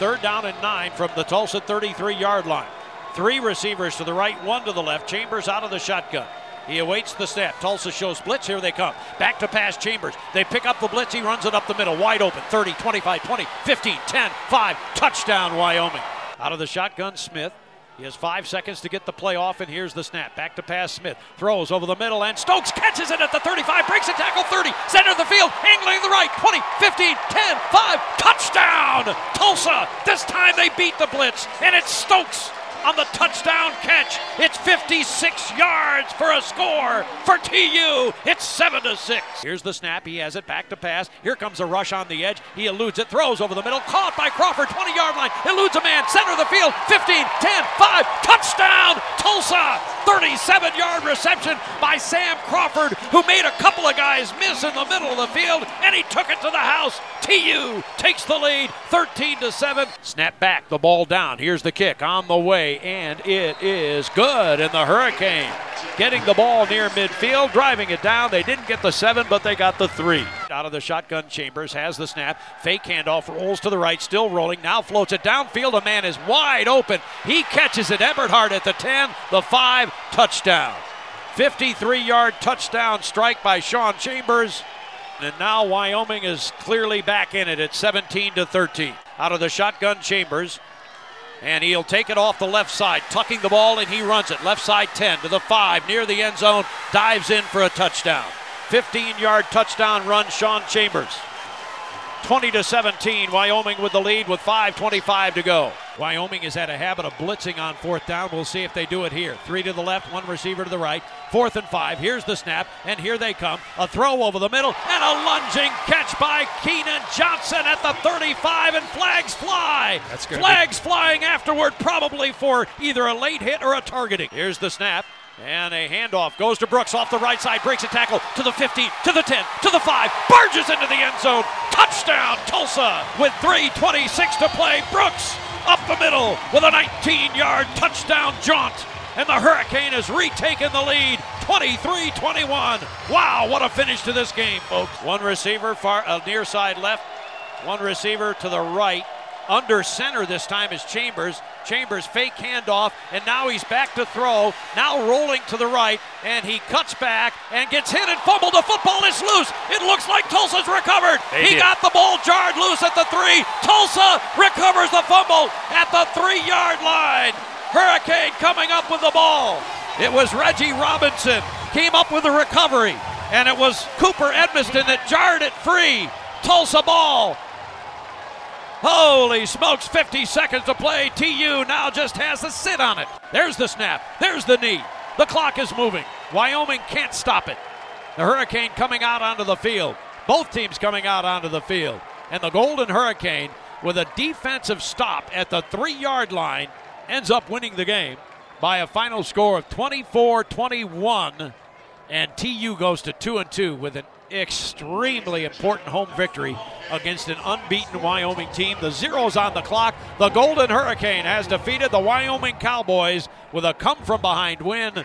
Third down and nine from the Tulsa 33 yard line. Three receivers to the right, one to the left. Chambers out of the shotgun. He awaits the snap. Tulsa shows blitz. Here they come. Back to pass Chambers. They pick up the blitz. He runs it up the middle. Wide open. 30, 25, 20, 15, 10, 5. Touchdown, Wyoming. Out of the shotgun, Smith. He has five seconds to get the play off, and here's the snap. Back to pass Smith. Throws over the middle, and Stokes catches it at the 35, breaks a tackle 30, center of the field, right, 20, 15, 10, 5, touchdown! Tulsa! This time they beat the blitz, and it's Stokes on the touchdown catch. It's 56 yards for a score for TU. It's 7 to 6. Here's the snap. He has it back to pass. Here comes a rush on the edge. He eludes it, throws over the middle, caught by Crawford, 20 yard line, eludes a man, center of the field, 15, 10, 5, touchdown, Tulsa. 37 yard reception by Sam Crawford, who made a couple of guys miss in the middle of the field, and he took it to the house. TU takes the lead 13 to 7. Snap back, the ball down. Here's the kick on the way, and it is good. And the Hurricane getting the ball near midfield, driving it down. They didn't get the seven, but they got the three. Out of the shotgun, Chambers has the snap. Fake handoff, rolls to the right, still rolling. Now floats it downfield. A man is wide open. He catches it. Eberhard at the 10, the 5, touchdown. 53 yard touchdown strike by Sean Chambers. And now Wyoming is clearly back in it at 17 to 13. Out of the shotgun, Chambers. And he'll take it off the left side, tucking the ball, and he runs it. Left side 10 to the 5, near the end zone, dives in for a touchdown. 15 yard touchdown run, Sean Chambers. 20 to 17, Wyoming with the lead with 5.25 to go. Wyoming has had a habit of blitzing on fourth down. We'll see if they do it here. Three to the left, one receiver to the right. Fourth and five. Here's the snap, and here they come. A throw over the middle, and a lunging catch by Keenan Johnson at the 35, and flags fly. That's good. Flags flying afterward, probably for either a late hit or a targeting. Here's the snap. And a handoff goes to Brooks off the right side, breaks a tackle to the 15, to the 10, to the 5, barges into the end zone. Touchdown, Tulsa, with 3.26 to play. Brooks up the middle with a 19 yard touchdown jaunt. And the Hurricane has retaken the lead 23 21. Wow, what a finish to this game, folks. One receiver, far uh, near side left, one receiver to the right Under center this time is Chambers. Chambers fake handoff, and now he's back to throw. Now rolling to the right, and he cuts back and gets hit and fumbled. The football is loose. It looks like Tulsa's recovered. They he did. got the ball jarred loose at the three. Tulsa recovers the fumble at the three yard line. Hurricane coming up with the ball. It was Reggie Robinson came up with the recovery, and it was Cooper Edmiston that jarred it free. Tulsa ball. Holy smokes, 50 seconds to play. TU now just has to sit on it. There's the snap. There's the knee. The clock is moving. Wyoming can't stop it. The Hurricane coming out onto the field. Both teams coming out onto the field. And the Golden Hurricane, with a defensive stop at the three yard line, ends up winning the game by a final score of 24 21. And TU goes to 2 and 2 with an extremely important home victory against an unbeaten Wyoming team. The zeros on the clock. The Golden Hurricane has defeated the Wyoming Cowboys with a come from behind win